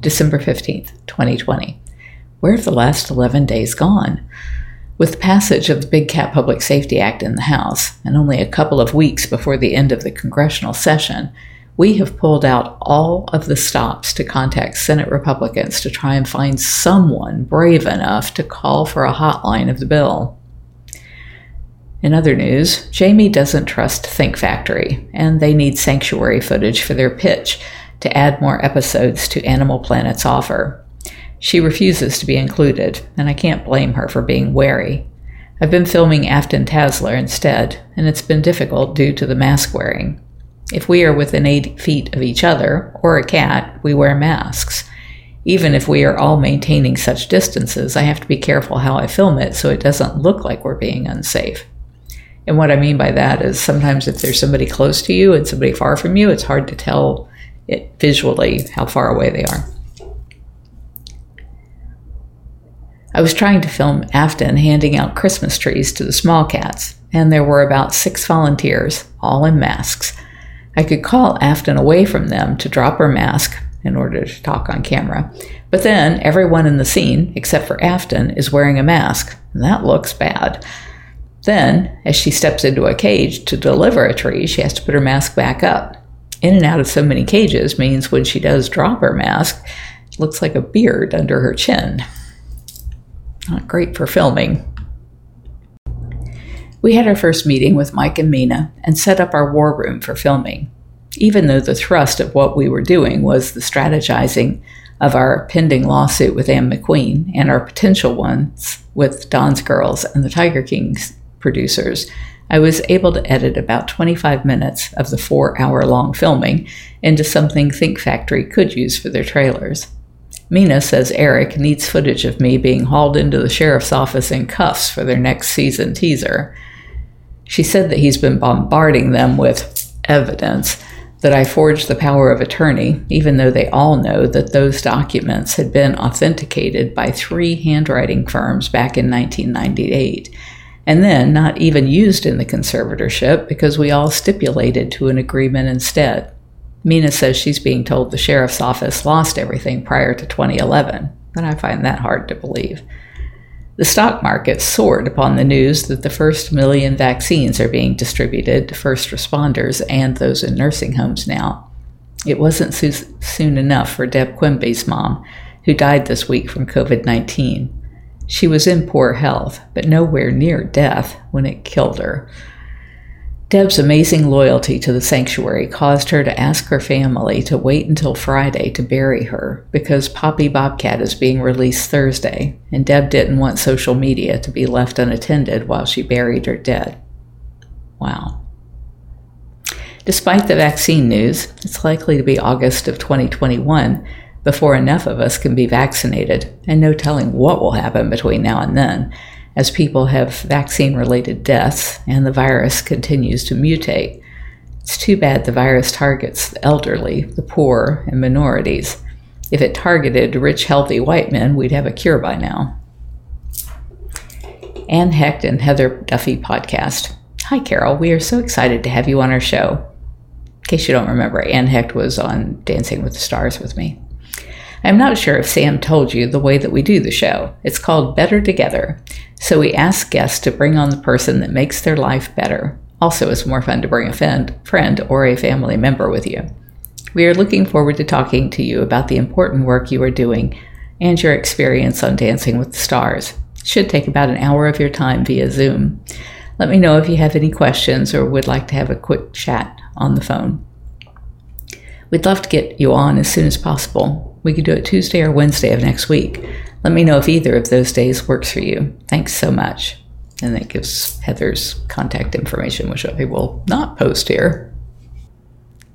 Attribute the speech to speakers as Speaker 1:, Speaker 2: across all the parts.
Speaker 1: December 15th, 2020. Where have the last 11 days gone? With the passage of the Big Cat Public Safety Act in the House, and only a couple of weeks before the end of the congressional session, we have pulled out all of the stops to contact Senate Republicans to try and find someone brave enough to call for a hotline of the bill. In other news, Jamie doesn't trust Think Factory, and they need sanctuary footage for their pitch to add more episodes to Animal Planet's offer. She refuses to be included, and I can't blame her for being wary. I've been filming Afton Tasler instead, and it's been difficult due to the mask wearing. If we are within eight feet of each other, or a cat, we wear masks. Even if we are all maintaining such distances, I have to be careful how I film it so it doesn't look like we're being unsafe. And what I mean by that is sometimes if there's somebody close to you and somebody far from you, it's hard to tell it visually how far away they are. I was trying to film Afton handing out Christmas trees to the small cats, and there were about six volunteers, all in masks. I could call Afton away from them to drop her mask in order to talk on camera. But then everyone in the scene, except for Afton, is wearing a mask, and that looks bad. Then, as she steps into a cage to deliver a tree, she has to put her mask back up. In and out of so many cages means when she does drop her mask, it looks like a beard under her chin. Not great for filming. We had our first meeting with Mike and Mina and set up our war room for filming, even though the thrust of what we were doing was the strategizing of our pending lawsuit with Anne McQueen and our potential ones with Don's Girls and the Tiger Kings producers. I was able to edit about 25 minutes of the four hour long filming into something Think Factory could use for their trailers. Mina says Eric needs footage of me being hauled into the sheriff's office in cuffs for their next season teaser. She said that he's been bombarding them with evidence that I forged the power of attorney, even though they all know that those documents had been authenticated by three handwriting firms back in 1998, and then not even used in the conservatorship because we all stipulated to an agreement instead. Mina says she's being told the sheriff's office lost everything prior to 2011, but I find that hard to believe. The stock market soared upon the news that the first million vaccines are being distributed to first responders and those in nursing homes now. It wasn't soon enough for Deb Quimby's mom, who died this week from COVID 19. She was in poor health, but nowhere near death when it killed her. Deb's amazing loyalty to the sanctuary caused her to ask her family to wait until Friday to bury her because Poppy Bobcat is being released Thursday, and Deb didn't want social media to be left unattended while she buried her dead. Wow. Despite the vaccine news, it's likely to be August of 2021 before enough of us can be vaccinated, and no telling what will happen between now and then as people have vaccine related deaths and the virus continues to mutate. It's too bad the virus targets the elderly, the poor, and minorities. If it targeted rich, healthy white men, we'd have a cure by now. Anne Heche and Heather Duffy podcast. Hi, Carole. We are so excited to have you on our show. In case you don't remember, Anne Heche was on Dancing with the Stars with me. I'm not sure if Sam told you the way that we do the show. It's called Better Together. So we ask guests to bring on the person that makes their life better. Also, it's more fun to bring a friend, or a family member with you. We are looking forward to talking to you about the important work you are doing and your experience on Dancing with the Stars. It should take about an hour of your time via Zoom. Let me know if you have any questions or would like to have a quick chat on the phone. We'd love to get you on as soon as possible. We could do it Tuesday or Wednesday of next week. Let me know if either of those days works for you. Thanks so much. And that gives Heather's contact information, which I will not post here.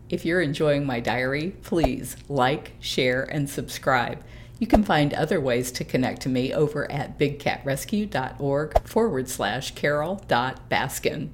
Speaker 1: If you're enjoying my diary, please like, share, and subscribe. You can find other ways to connect to me over at bigcatrescue.org forward slash carole.baskin.